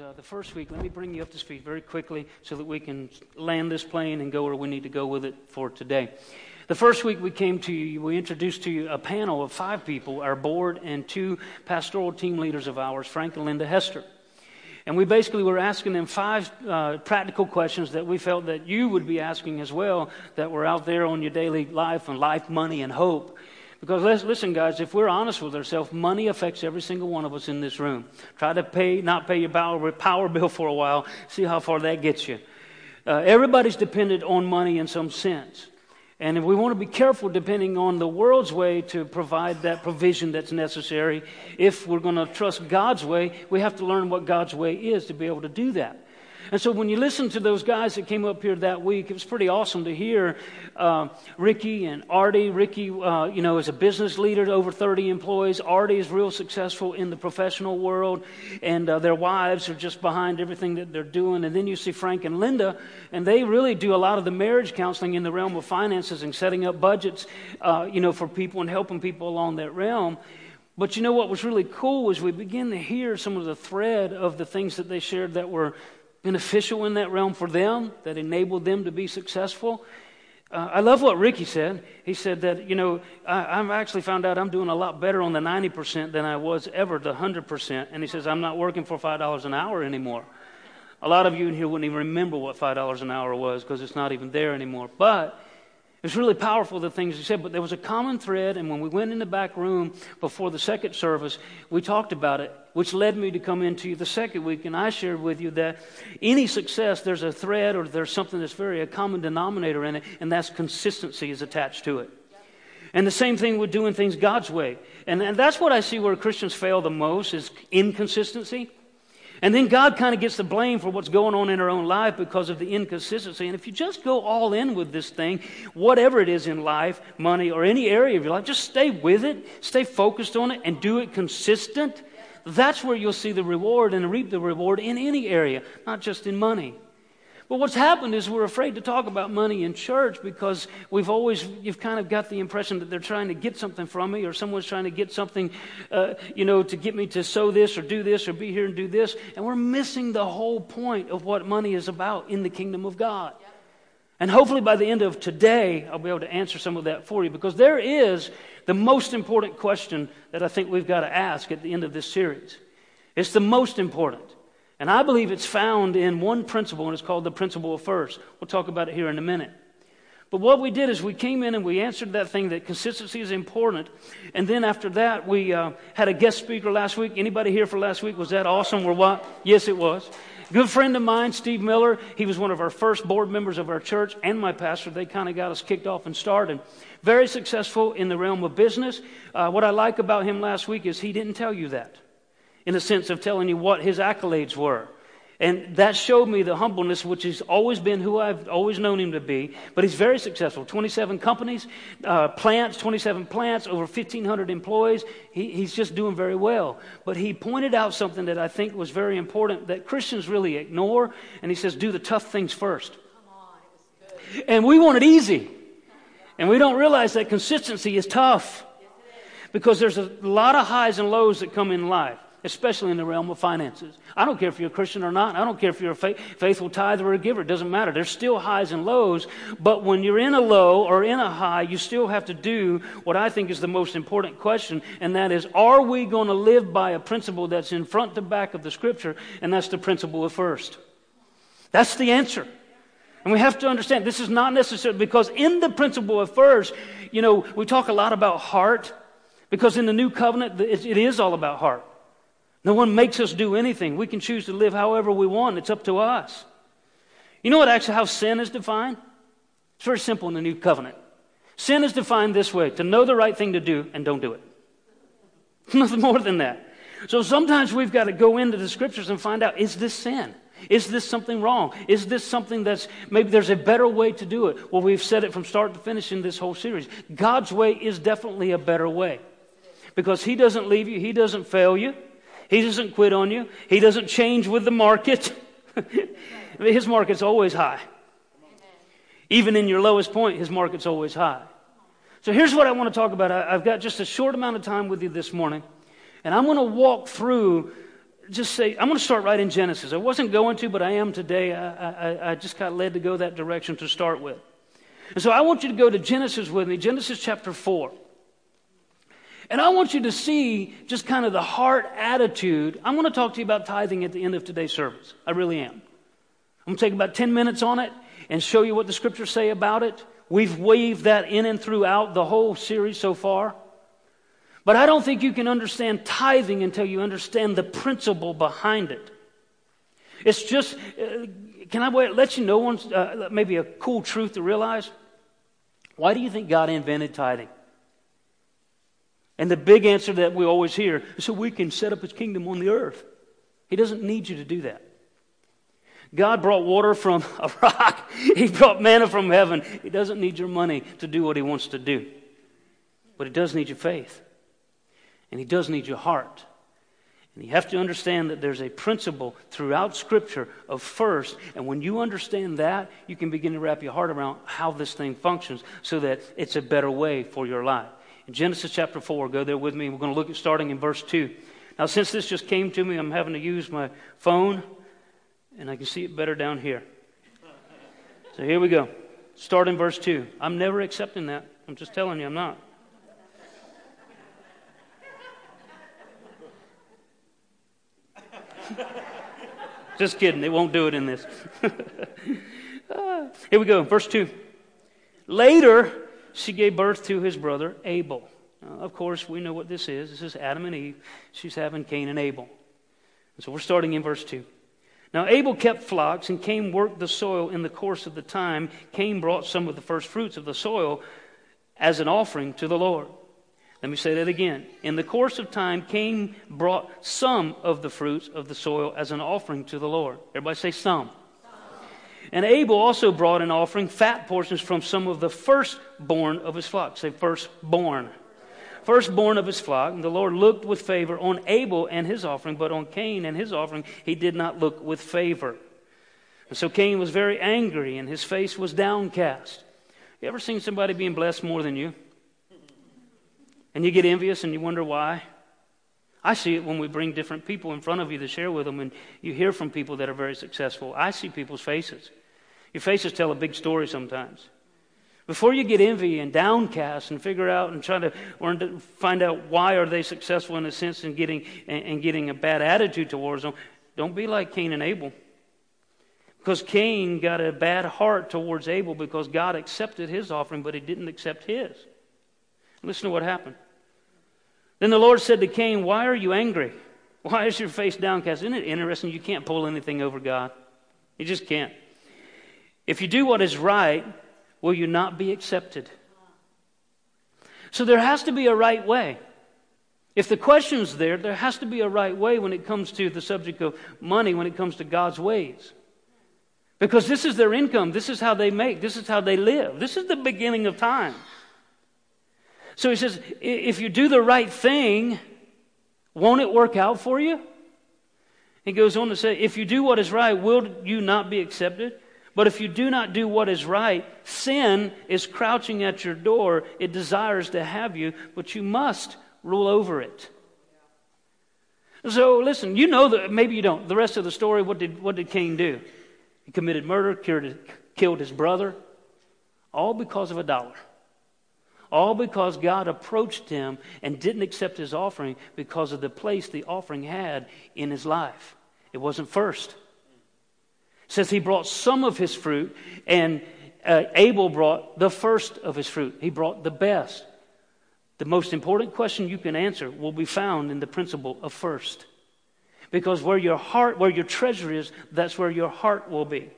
uh, the first week. Let me bring you up to speed very quickly so that we can land this plane and go where we need to go with it for today. The first week we came to you, we introduced to you a panel of five people, our board and two pastoral team leaders of ours, Frank and Linda Hester. And we basically were asking them five uh, practical questions that we felt that you would be asking as well, that were out there on your daily life and life, money, and hope. Because listen, guys, if we're honest with ourselves, money affects every single one of us in this room. Try to pay, not pay your power, power bill for a while. See how far that gets you. Uh, everybody's dependent on money in some sense. And if we want to be careful, depending on the world's way to provide that provision that's necessary, if we're going to trust God's way, we have to learn what God's way is to be able to do that. And so when you listen to those guys that came up here that week, it was pretty awesome to hear uh, Ricky and Artie. Ricky, uh, you know, is a business leader to over 30 employees. Artie is real successful in the professional world, and uh, their wives are just behind everything that they're doing. And then you see Frank and Linda, and they really do a lot of the marriage counseling in the realm of finances and setting up budgets, uh, you know, for people and helping people along that realm. But you know what was really cool was we began to hear some of the thread of the things that they shared that were beneficial in that realm for them, that enabled them to be successful. Uh, I love what Ricky said. He said that, you know, I, I've actually found out I'm doing a lot better on the 90% than I was ever the 100%. And he says, I'm not working for $5 an hour anymore. A lot of you in here wouldn't even remember what $5 an hour was because it's not even there anymore. But it was really powerful, the things he said, but there was a common thread, and when we went in the back room before the second service, we talked about it, which led me to come into you the second week, and I shared with you that any success, there's a thread or there's something that's very a common denominator in it, and that's consistency is attached to it. And the same thing with doing things God's way. And, and that's what I see where Christians fail the most is inconsistency. And then God kind of gets the blame for what's going on in our own life because of the inconsistency. And if you just go all in with this thing, whatever it is in life, money, or any area of your life, just stay with it, stay focused on it, and do it consistent. That's where you'll see the reward and reap the reward in any area, not just in money. But what's happened is we're afraid to talk about money in church because we've always, you've kind of got the impression that they're trying to get something from me or someone's trying to get something, uh, you know, to get me to sow this or do this or be here and do this. And we're missing the whole point of what money is about in the kingdom of God. And hopefully by the end of today, I'll be able to answer some of that for you because there is the most important question that I think we've got to ask at the end of this series. It's the most important. And I believe it's found in one principle, and it's called the principle of first. We'll talk about it here in a minute. But what we did is we came in and we answered that thing that consistency is important. And then after that, we uh, had a guest speaker last week. Anybody here for last week? Was that awesome or what? Yes, it was. Good friend of mine, Steve Miller. He was one of our first board members of our church and my pastor. They kind of got us kicked off and started. Very successful in the realm of business. Uh, what I like about him last week is he didn't tell you that in the sense of telling you what his accolades were. And that showed me the humbleness, which has always been who I've always known him to be. But he's very successful. 27 companies, uh, plants, 27 plants, over 1,500 employees. He, he's just doing very well. But he pointed out something that I think was very important that Christians really ignore. And he says, do the tough things first. And we want it easy. And we don't realize that consistency is tough. Because there's a lot of highs and lows that come in life especially in the realm of finances. I don't care if you're a Christian or not. I don't care if you're a faithful tither or a giver. It doesn't matter. There's still highs and lows. But when you're in a low or in a high, you still have to do what I think is the most important question, and that is are we going to live by a principle that's in front to back of the Scripture, and that's the principle of first? That's the answer. And we have to understand this is not necessary because in the principle of first, you know, we talk a lot about heart because in the new covenant, it is all about heart. No one makes us do anything. We can choose to live however we want. It's up to us. You know what actually how sin is defined? It's very simple in the new covenant. Sin is defined this way to know the right thing to do and don't do it. Nothing more than that. So sometimes we've got to go into the scriptures and find out is this sin? Is this something wrong? Is this something that's maybe there's a better way to do it? Well, we've said it from start to finish in this whole series. God's way is definitely a better way because He doesn't leave you, He doesn't fail you. He doesn't quit on you. He doesn't change with the market. his market's always high. Even in your lowest point, his market's always high. So here's what I want to talk about. I've got just a short amount of time with you this morning, and I'm going to walk through just say, I'm going to start right in Genesis. I wasn't going to, but I am today. I, I, I just got led to go that direction to start with. And so I want you to go to Genesis with me, Genesis chapter 4. And I want you to see just kind of the heart attitude. I'm going to talk to you about tithing at the end of today's service. I really am. I'm going to take about 10 minutes on it and show you what the scriptures say about it. We've weaved that in and throughout the whole series so far. But I don't think you can understand tithing until you understand the principle behind it. It's just, uh, can I let you know one, uh, maybe a cool truth to realize? Why do you think God invented tithing? And the big answer that we always hear is so we can set up his kingdom on the earth. He doesn't need you to do that. God brought water from a rock. He brought manna from heaven. He doesn't need your money to do what he wants to do. But he does need your faith. And he does need your heart. And you have to understand that there's a principle throughout Scripture of first. And when you understand that, you can begin to wrap your heart around how this thing functions so that it's a better way for your life. In Genesis chapter 4, go there with me. We're going to look at starting in verse 2. Now, since this just came to me, I'm having to use my phone, and I can see it better down here. So here we go. Start in verse 2. I'm never accepting that. I'm just telling you, I'm not. just kidding. They won't do it in this. uh, here we go. Verse 2. Later, she gave birth to his brother Abel. Now, of course, we know what this is. This is Adam and Eve. She's having Cain and Abel. And so we're starting in verse 2. Now Abel kept flocks, and Cain worked the soil in the course of the time. Cain brought some of the first fruits of the soil as an offering to the Lord. Let me say that again. In the course of time, Cain brought some of the fruits of the soil as an offering to the Lord. Everybody say some. And Abel also brought an offering, fat portions from some of the firstborn of his flock. Say, firstborn. Firstborn of his flock. And the Lord looked with favor on Abel and his offering, but on Cain and his offering, he did not look with favor. And so Cain was very angry, and his face was downcast. You ever seen somebody being blessed more than you? And you get envious and you wonder why? I see it when we bring different people in front of you to share with them, and you hear from people that are very successful. I see people's faces. Your faces tell a big story sometimes. Before you get envy and downcast and figure out and try to, to find out why are they successful in a sense and getting and getting a bad attitude towards them, don't be like Cain and Abel. Because Cain got a bad heart towards Abel because God accepted his offering, but he didn't accept his. Listen to what happened. Then the Lord said to Cain, Why are you angry? Why is your face downcast? Isn't it interesting? You can't pull anything over God. You just can't. If you do what is right, will you not be accepted? So there has to be a right way. If the question's there, there has to be a right way when it comes to the subject of money, when it comes to God's ways. Because this is their income, this is how they make, this is how they live, this is the beginning of time. So he says, if you do the right thing, won't it work out for you? He goes on to say, if you do what is right, will you not be accepted? But if you do not do what is right, sin is crouching at your door. It desires to have you, but you must rule over it. So listen, you know that maybe you don't. The rest of the story, what did, what did Cain do? He committed murder, killed his brother, all because of a dollar. All because God approached him and didn't accept his offering because of the place the offering had in his life. It wasn't first. It says he brought some of his fruit, and uh, Abel brought the first of his fruit. He brought the best. The most important question you can answer will be found in the principle of first. Because where your heart, where your treasure is, that's where your heart will be.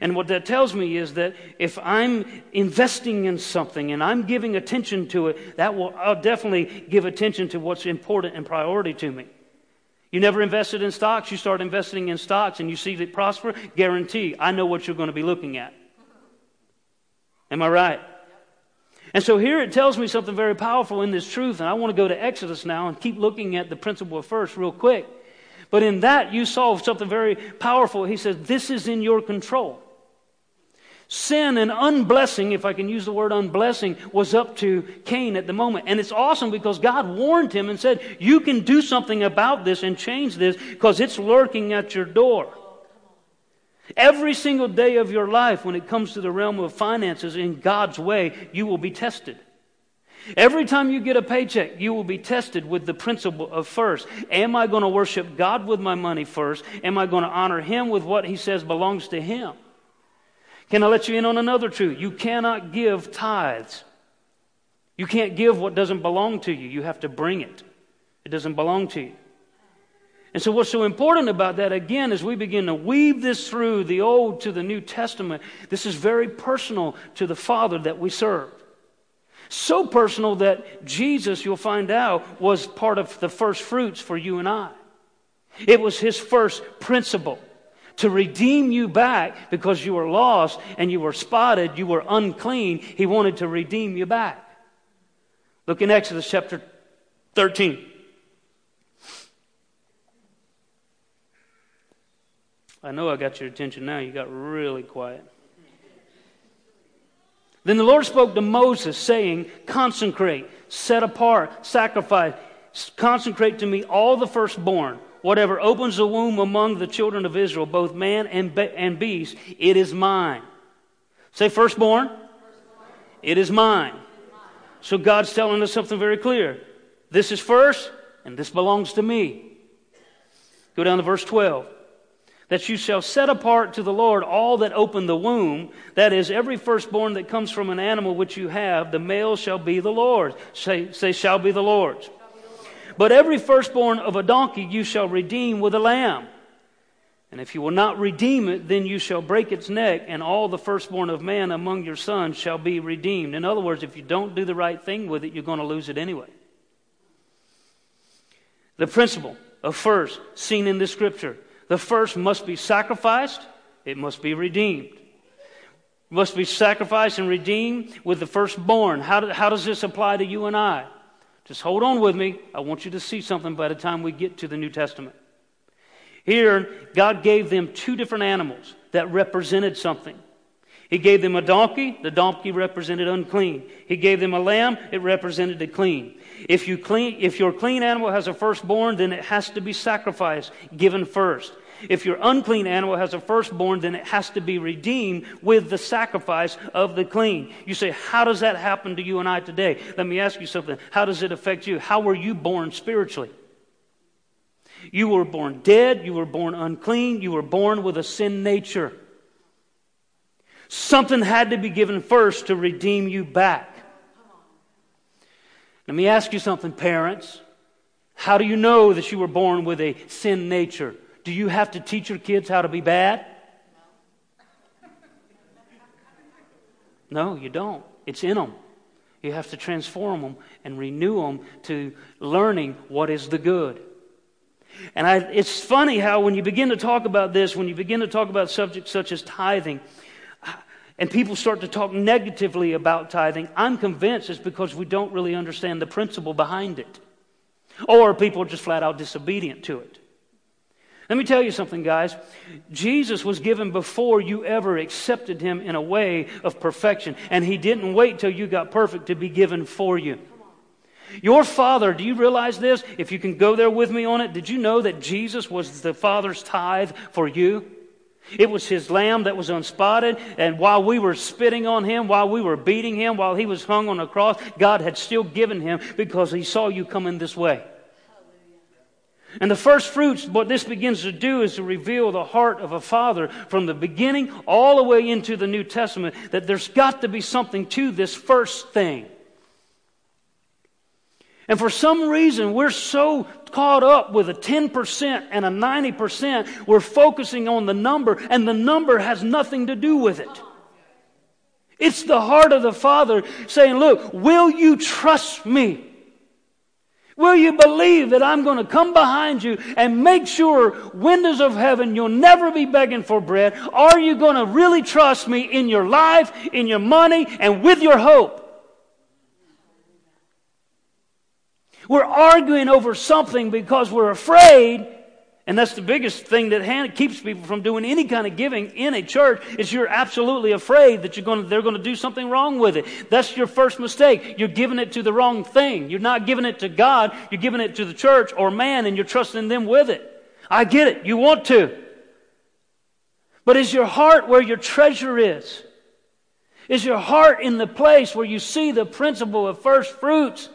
And what that tells me is that if I'm investing in something and I'm giving attention to it, that will I'll definitely give attention to what's important and priority to me. You never invested in stocks, you start investing in stocks and you see it prosper, guarantee I know what you're going to be looking at. Am I right? And so here it tells me something very powerful in this truth, and I want to go to Exodus now and keep looking at the principle first, real quick. But in that, you saw something very powerful. He says, This is in your control. Sin and unblessing, if I can use the word unblessing, was up to Cain at the moment. And it's awesome because God warned him and said, You can do something about this and change this because it's lurking at your door. Every single day of your life, when it comes to the realm of finances in God's way, you will be tested. Every time you get a paycheck, you will be tested with the principle of first. Am I going to worship God with my money first? Am I going to honor Him with what He says belongs to Him? Can I let you in on another truth? You cannot give tithes. You can't give what doesn't belong to you. You have to bring it. It doesn't belong to you. And so, what's so important about that, again, as we begin to weave this through the Old to the New Testament, this is very personal to the Father that we serve. So personal that Jesus, you'll find out, was part of the first fruits for you and I. It was his first principle to redeem you back because you were lost and you were spotted, you were unclean. He wanted to redeem you back. Look in Exodus chapter 13. I know I got your attention now. You got really quiet. Then the Lord spoke to Moses, saying, Consecrate, set apart, sacrifice, consecrate to me all the firstborn whatever opens the womb among the children of Israel, both man and, be- and beast, it is mine. Say firstborn. It is mine. So God's telling us something very clear. This is first, and this belongs to me. Go down to verse 12. That you shall set apart to the Lord all that open the womb, that is, every firstborn that comes from an animal which you have, the male shall be the Lord's. Say, say shall be the Lord's. But every firstborn of a donkey you shall redeem with a lamb. And if you will not redeem it, then you shall break its neck, and all the firstborn of man among your sons shall be redeemed. In other words, if you don't do the right thing with it, you're going to lose it anyway. The principle of first, seen in the scripture the first must be sacrificed, it must be redeemed. It must be sacrificed and redeemed with the firstborn. How, do, how does this apply to you and I? Just hold on with me. I want you to see something by the time we get to the New Testament. Here, God gave them two different animals that represented something. He gave them a donkey, the donkey represented unclean. He gave them a lamb, it represented the clean. If, you clean. if your clean animal has a firstborn, then it has to be sacrificed, given first. If your unclean animal has a firstborn, then it has to be redeemed with the sacrifice of the clean. You say, How does that happen to you and I today? Let me ask you something. How does it affect you? How were you born spiritually? You were born dead, you were born unclean, you were born with a sin nature. Something had to be given first to redeem you back. Let me ask you something, parents. How do you know that you were born with a sin nature? Do you have to teach your kids how to be bad? No, you don't. It's in them. You have to transform them and renew them to learning what is the good. And I, it's funny how when you begin to talk about this, when you begin to talk about subjects such as tithing, and people start to talk negatively about tithing, I'm convinced it's because we don't really understand the principle behind it. Or people are just flat out disobedient to it. Let me tell you something, guys. Jesus was given before you ever accepted him in a way of perfection, and he didn't wait till you got perfect to be given for you. Your father, do you realize this? If you can go there with me on it, did you know that Jesus was the father's tithe for you? It was his lamb that was unspotted, and while we were spitting on him, while we were beating him, while he was hung on a cross, God had still given him because he saw you coming this way. And the first fruits, what this begins to do is to reveal the heart of a father from the beginning all the way into the New Testament that there's got to be something to this first thing. And for some reason, we're so caught up with a 10% and a 90%, we're focusing on the number, and the number has nothing to do with it. It's the heart of the Father saying, Look, will you trust me? Will you believe that I'm going to come behind you and make sure, windows of heaven, you'll never be begging for bread? Are you going to really trust me in your life, in your money, and with your hope? We're arguing over something because we're afraid And that's the biggest thing that keeps people from doing any kind of giving in a church is you're absolutely afraid that you're going to, they're going to do something wrong with it. That's your first mistake. You're giving it to the wrong thing. You're not giving it to God. You're giving it to the church or man and you're trusting them with it. I get it. You want to. But is your heart where your treasure is? Is your heart in the place where you see the principle of first fruits?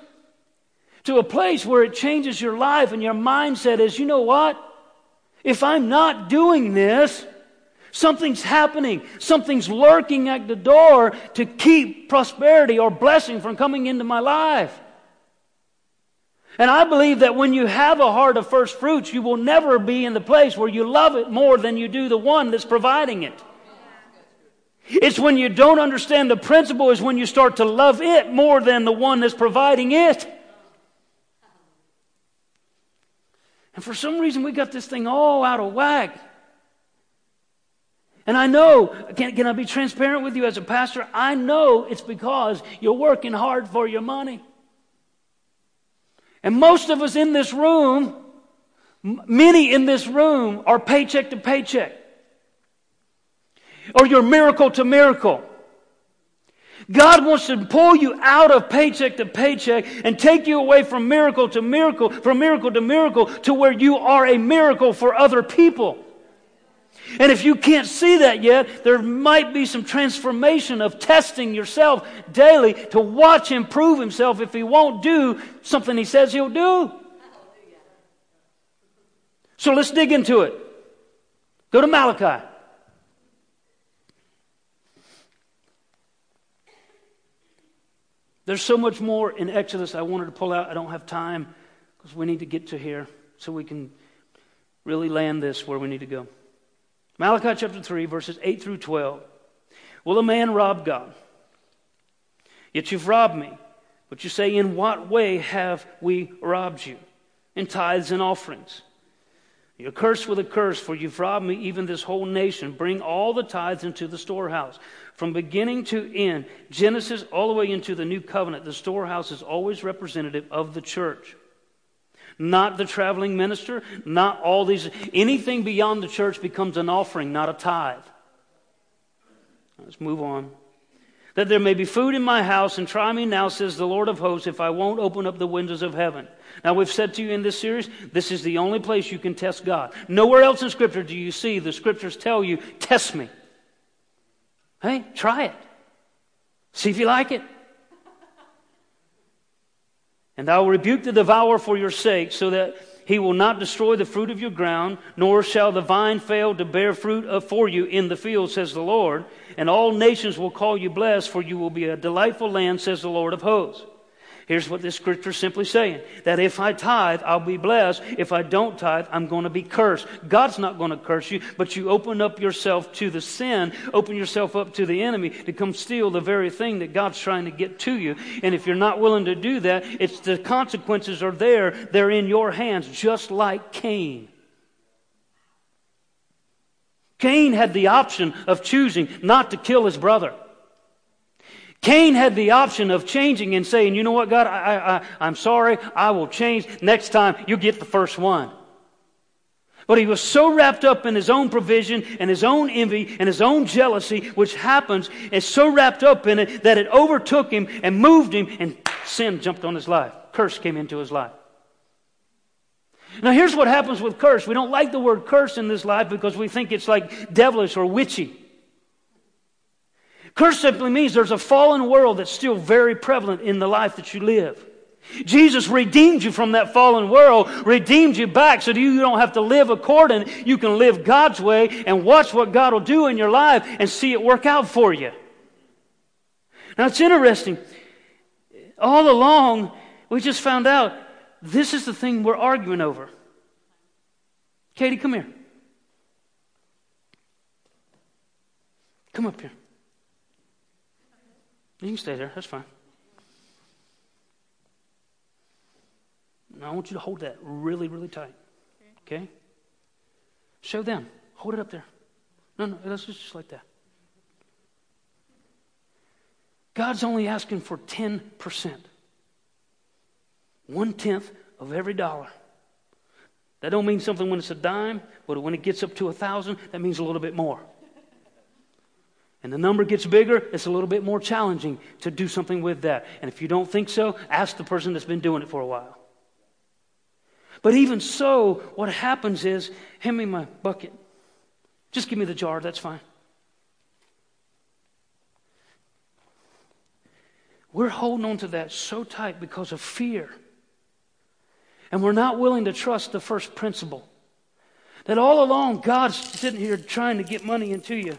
To a place where it changes your life and your mindset is, you know what? If I'm not doing this, something's happening. Something's lurking at the door to keep prosperity or blessing from coming into my life. And I believe that when you have a heart of first fruits, you will never be in the place where you love it more than you do the one that's providing it. It's when you don't understand the principle, is when you start to love it more than the one that's providing it. And for some reason, we got this thing all out of whack. And I know, can, can I be transparent with you as a pastor? I know it's because you're working hard for your money. And most of us in this room, many in this room, are paycheck to paycheck. Or you're miracle to miracle. God wants to pull you out of paycheck to paycheck and take you away from miracle to miracle, from miracle to miracle, to where you are a miracle for other people. And if you can't see that yet, there might be some transformation of testing yourself daily to watch him prove himself if he won't do something he says he'll do. So let's dig into it. Go to Malachi. There's so much more in Exodus I wanted to pull out. I don't have time because we need to get to here so we can really land this where we need to go. Malachi chapter 3, verses 8 through 12. Will a man rob God? Yet you've robbed me. But you say, In what way have we robbed you? In tithes and offerings. You're cursed with a curse, for you've robbed me, even this whole nation. Bring all the tithes into the storehouse. From beginning to end, Genesis all the way into the new covenant, the storehouse is always representative of the church. Not the traveling minister, not all these. Anything beyond the church becomes an offering, not a tithe. Let's move on. That there may be food in my house, and try me now, says the Lord of hosts, if I won't open up the windows of heaven. Now, we've said to you in this series, this is the only place you can test God. Nowhere else in Scripture do you see the Scriptures tell you, test me. Hey, try it. See if you like it. And I will rebuke the devourer for your sake, so that he will not destroy the fruit of your ground, nor shall the vine fail to bear fruit for you in the field, says the Lord. And all nations will call you blessed, for you will be a delightful land, says the Lord of hosts. Here's what this scripture is simply saying that if I tithe, I'll be blessed. If I don't tithe, I'm going to be cursed. God's not going to curse you, but you open up yourself to the sin, open yourself up to the enemy to come steal the very thing that God's trying to get to you. And if you're not willing to do that, it's the consequences are there. They're in your hands, just like Cain. Cain had the option of choosing not to kill his brother. Cain had the option of changing and saying, you know what, God, I, I, I'm sorry, I will change. Next time, you get the first one. But he was so wrapped up in his own provision and his own envy and his own jealousy, which happens, and so wrapped up in it that it overtook him and moved him, and sin jumped on his life. Curse came into his life. Now, here's what happens with curse. We don't like the word curse in this life because we think it's like devilish or witchy. Curse simply means there's a fallen world that's still very prevalent in the life that you live. Jesus redeemed you from that fallen world, redeemed you back so that you don't have to live according. You can live God's way and watch what God will do in your life and see it work out for you. Now it's interesting. All along, we just found out this is the thing we're arguing over. Katie, come here. Come up here. You can stay there. That's fine. Now I want you to hold that really, really tight. Okay? Show them. Hold it up there. No, no, that's just like that. God's only asking for 10%. One tenth of every dollar. That don't mean something when it's a dime, but when it gets up to a thousand, that means a little bit more. And the number gets bigger, it's a little bit more challenging to do something with that. And if you don't think so, ask the person that's been doing it for a while. But even so, what happens is, hand me my bucket. Just give me the jar, that's fine. We're holding on to that so tight because of fear. And we're not willing to trust the first principle. That all along, God's sitting here trying to get money into you.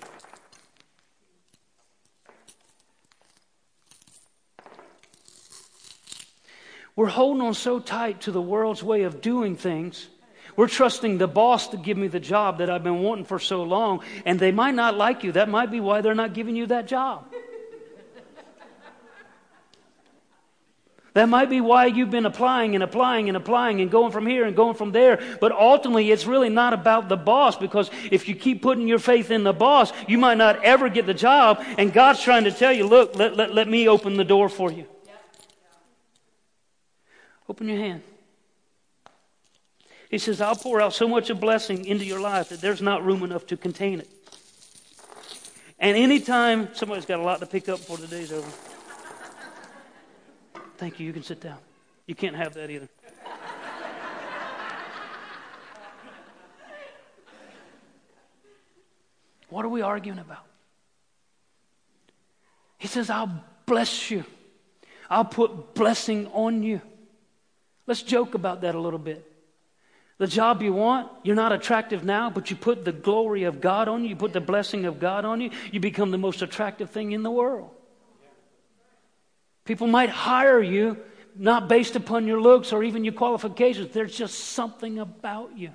We're holding on so tight to the world's way of doing things. We're trusting the boss to give me the job that I've been wanting for so long, and they might not like you. That might be why they're not giving you that job. That might be why you've been applying and applying and applying and going from here and going from there. But ultimately, it's really not about the boss because if you keep putting your faith in the boss, you might not ever get the job. And God's trying to tell you, look, let, let, let me open the door for you. Open your hand. He says, I'll pour out so much of blessing into your life that there's not room enough to contain it. And anytime somebody's got a lot to pick up before the day's over. Thank you. You can sit down. You can't have that either. What are we arguing about? He says, I'll bless you. I'll put blessing on you. Let's joke about that a little bit. The job you want, you're not attractive now, but you put the glory of God on you, you put the blessing of God on you, you become the most attractive thing in the world. People might hire you not based upon your looks or even your qualifications. There's just something about you.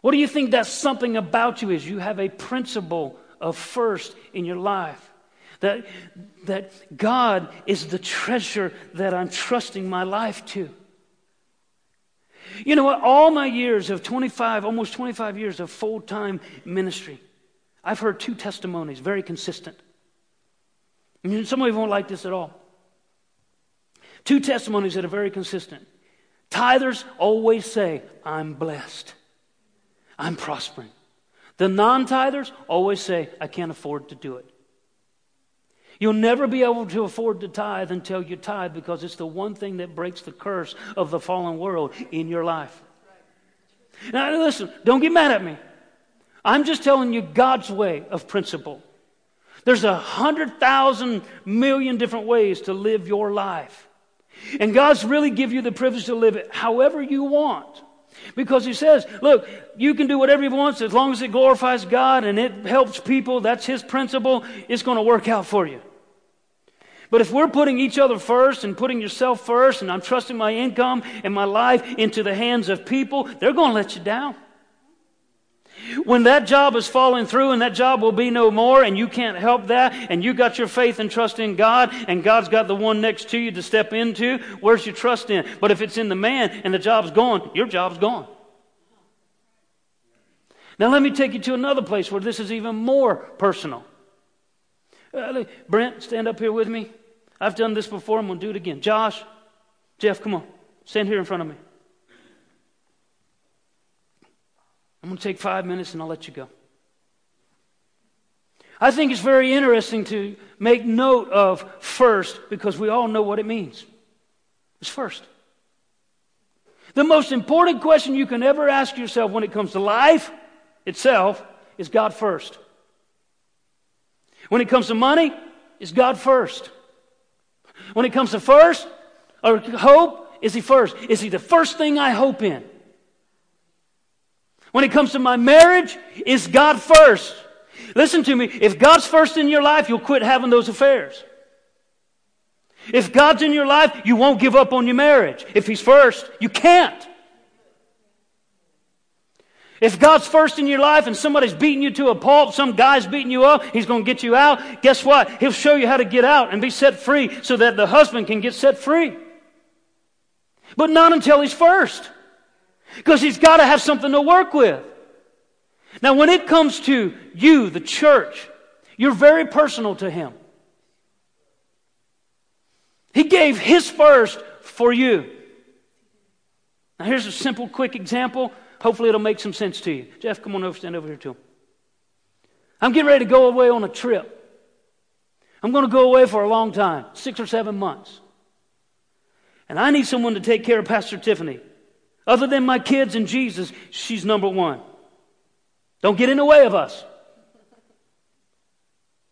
What do you think that something about you is? You have a principle of first in your life. That, that God is the treasure that I'm trusting my life to. You know what? All my years of 25, almost 25 years of full time ministry, I've heard two testimonies, very consistent. I mean, some of you won't like this at all. Two testimonies that are very consistent. Tithers always say, I'm blessed. I'm prospering. The non tithers always say, I can't afford to do it. You'll never be able to afford to tithe until you tithe because it's the one thing that breaks the curse of the fallen world in your life. Now, listen, don't get mad at me. I'm just telling you God's way of principle. There's a hundred thousand million different ways to live your life. And God's really give you the privilege to live it however you want. Because he says, look, you can do whatever you want as long as it glorifies God and it helps people. That's his principle. It's going to work out for you. But if we're putting each other first and putting yourself first and I'm trusting my income and my life into the hands of people, they're going to let you down. When that job is falling through and that job will be no more and you can't help that and you got your faith and trust in God and God's got the one next to you to step into, where's your trust in? But if it's in the man and the job's gone, your job's gone. Now let me take you to another place where this is even more personal. Uh, Brent, stand up here with me. I've done this before. I'm going to do it again. Josh, Jeff, come on. Stand here in front of me. I'm going to take five minutes and I'll let you go. I think it's very interesting to make note of first because we all know what it means. It's first. The most important question you can ever ask yourself when it comes to life itself is God first. When it comes to money, is God first. When it comes to first or hope, is He first? Is He the first thing I hope in? When it comes to my marriage, is God first? Listen to me. If God's first in your life, you'll quit having those affairs. If God's in your life, you won't give up on your marriage. If He's first, you can't. If God's first in your life and somebody's beating you to a pulp, some guy's beating you up, he's going to get you out. Guess what? He'll show you how to get out and be set free so that the husband can get set free. But not until he's first. Because he's got to have something to work with. Now, when it comes to you, the church, you're very personal to him. He gave his first for you. Now, here's a simple, quick example. Hopefully, it'll make some sense to you. Jeff, come on over, stand over here to him. I'm getting ready to go away on a trip. I'm going to go away for a long time, six or seven months. And I need someone to take care of Pastor Tiffany. Other than my kids and Jesus, she's number one. Don't get in the way of us.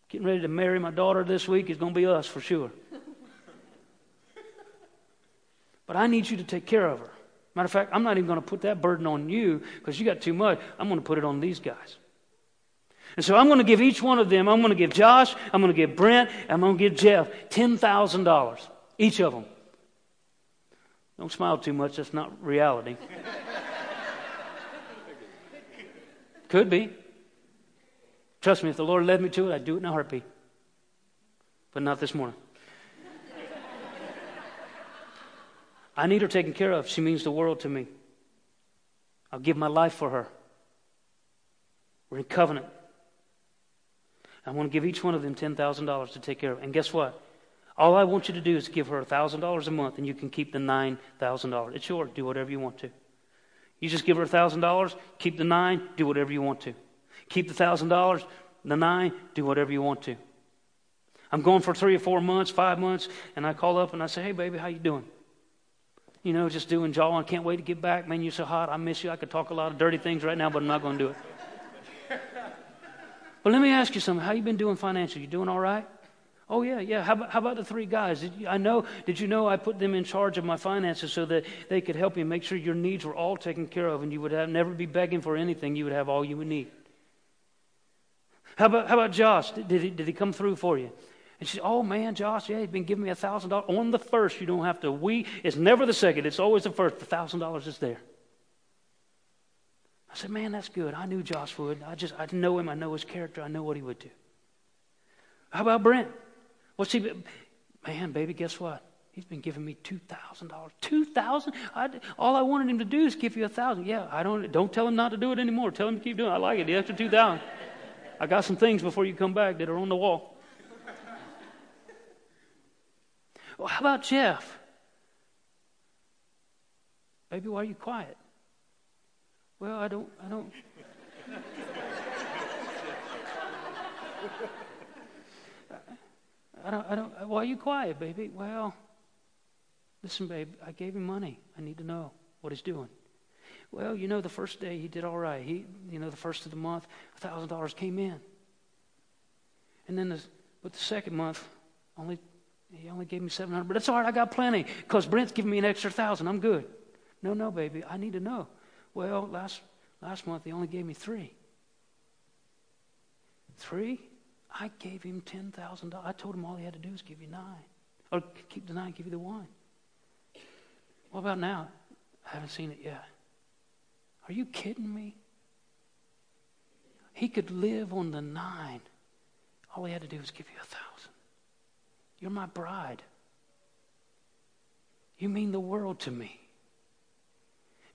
Getting ready to marry my daughter this week is going to be us for sure. But I need you to take care of her. Matter of fact, I'm not even going to put that burden on you because you got too much. I'm going to put it on these guys. And so I'm going to give each one of them, I'm going to give Josh, I'm going to give Brent, I'm going to give Jeff $10,000, each of them. Don't smile too much, that's not reality. Could be. Trust me, if the Lord led me to it, I'd do it in a heartbeat. But not this morning. I need her taken care of. She means the world to me. I'll give my life for her. We're in covenant. I want to give each one of them $10,000 to take care of. And guess what? All I want you to do is give her $1,000 a month, and you can keep the $9,000. It's yours. Do whatever you want to. You just give her $1,000, keep the nine, do whatever you want to. Keep the $1,000, the nine, do whatever you want to. I'm going for three or four months, five months, and I call up and I say, hey, baby, how you doing? You know, just doing jaw. I can't wait to get back. Man, you're so hot. I miss you. I could talk a lot of dirty things right now, but I'm not going to do it. But let me ask you something. How you been doing financially? You doing all right? Oh, yeah, yeah. How about, how about the three guys? You, I know, did you know I put them in charge of my finances so that they could help you make sure your needs were all taken care of and you would have, never be begging for anything. You would have all you would need. How about, how about Josh? Did, he, did he come through for you? And she said, Oh, man, Josh, yeah, he's been giving me a $1,000. On the first, you don't have to. We, it's never the second, it's always the first. The $1,000 is there. I said, Man, that's good. I knew Josh would. I just, I know him. I know his character. I know what he would do. How about Brent? What's he? Man, baby, guess what? He's been giving me two thousand dollars. Two thousand? All I wanted him to do is give you a thousand. Yeah, I don't. Don't tell him not to do it anymore. Tell him to keep doing. it. I like it. The extra two thousand. I got some things before you come back that are on the wall. Well, how about Jeff? Baby, why are you quiet? Well, I don't. I don't. I don't, I don't, why are you quiet, baby? Well, listen, babe, I gave him money. I need to know what he's doing. Well, you know, the first day he did all right. He, you know, the first of the month, a thousand dollars came in. And then, the, but the second month, only he only gave me seven hundred. But that's all right. I got plenty because Brent's giving me an extra thousand. I'm good. No, no, baby, I need to know. Well, last last month he only gave me three. Three? I gave him $10,000. I told him all he had to do was give you nine. Or keep the nine, give you the one. What about now? I haven't seen it yet. Are you kidding me? He could live on the nine. All he had to do was give you a thousand. You're my bride. You mean the world to me.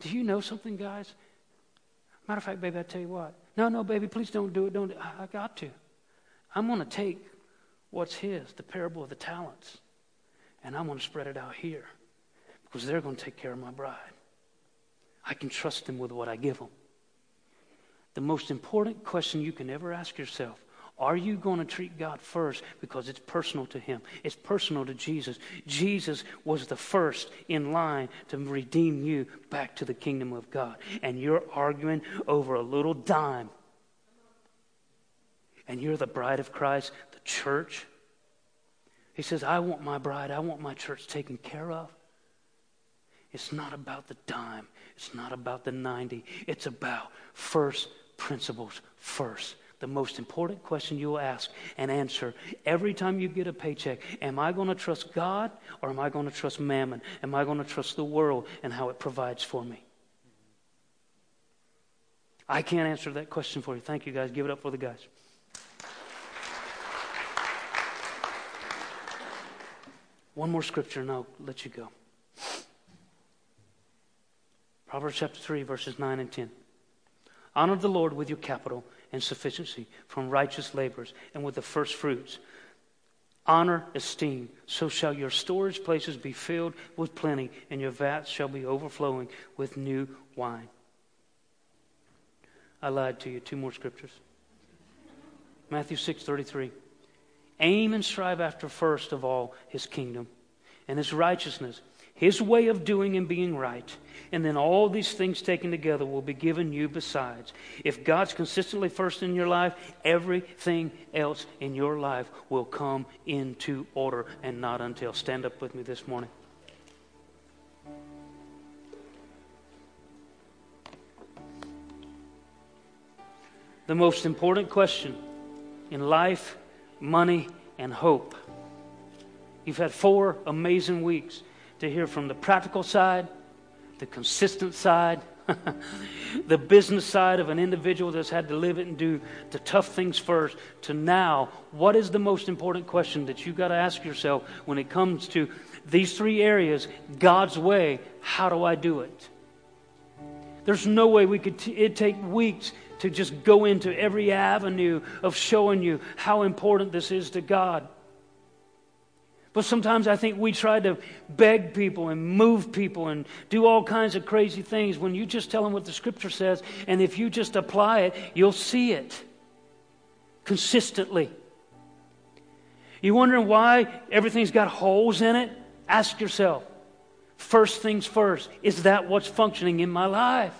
Do you know something, guys? Matter of fact, baby, I tell you what. No, no, baby, please don't do it. Don't. I, got to. I'm going to take what's his, the parable of the talents, and I'm going to spread it out here because they're going to take care of my bride. I can trust them with what I give them. The most important question you can ever ask yourself are you going to treat God first because it's personal to Him? It's personal to Jesus. Jesus was the first in line to redeem you back to the kingdom of God. And you're arguing over a little dime and you're the bride of Christ, the church. He says, I want my bride, I want my church taken care of. It's not about the dime, it's not about the 90. It's about first principles first. The most important question you will ask and answer every time you get a paycheck Am I going to trust God or am I going to trust mammon? Am I going to trust the world and how it provides for me? I can't answer that question for you. Thank you, guys. Give it up for the guys. One more scripture and I'll let you go. Proverbs chapter 3, verses 9 and 10. Honor the Lord with your capital and sufficiency from righteous labors and with the first fruits honor, esteem, so shall your storage places be filled with plenty, and your vats shall be overflowing with new wine. I lied to you. Two more scriptures. Matthew 6:33. Aim and strive after first of all his kingdom and his righteousness, his way of doing and being right, and then all these things taken together will be given you besides. If God's consistently first in your life, everything else in your life will come into order and not until. Stand up with me this morning. The most important question in life, money, and hope. You've had four amazing weeks to hear from the practical side, the consistent side, the business side of an individual that's had to live it and do the tough things first, to now, what is the most important question that you've got to ask yourself when it comes to these three areas God's way, how do I do it? There's no way we could, t- it'd take weeks to just go into every avenue of showing you how important this is to God. But sometimes I think we try to beg people and move people and do all kinds of crazy things when you just tell them what the scripture says, and if you just apply it, you'll see it consistently. You wondering why everything's got holes in it? Ask yourself. First things first, is that what's functioning in my life?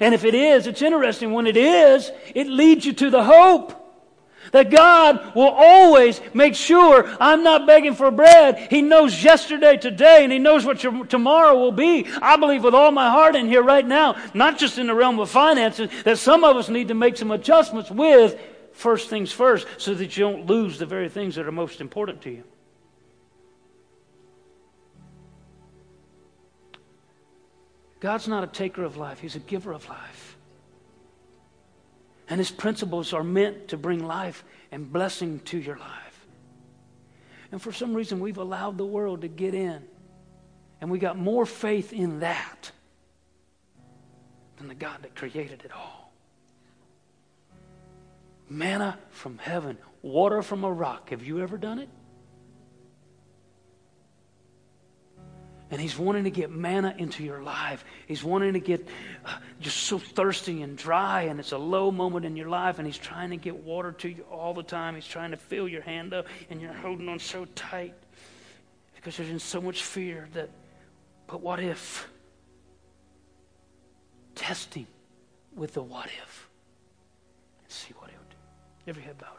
And if it is, it's interesting. When it is, it leads you to the hope. That God will always make sure I'm not begging for bread. He knows yesterday, today, and He knows what your, tomorrow will be. I believe with all my heart in here right now, not just in the realm of finances, that some of us need to make some adjustments with first things first so that you don't lose the very things that are most important to you. God's not a taker of life, He's a giver of life. And his principles are meant to bring life and blessing to your life. And for some reason, we've allowed the world to get in. And we got more faith in that than the God that created it all. Manna from heaven, water from a rock. Have you ever done it? And He's wanting to get manna into your life. He's wanting to get uh, just so thirsty and dry, and it's a low moment in your life, and He's trying to get water to you all the time. He's trying to fill your hand up, and you're holding on so tight because you're in so much fear that, but what if? Testing with the what if and see what He'll do. Every head bowed.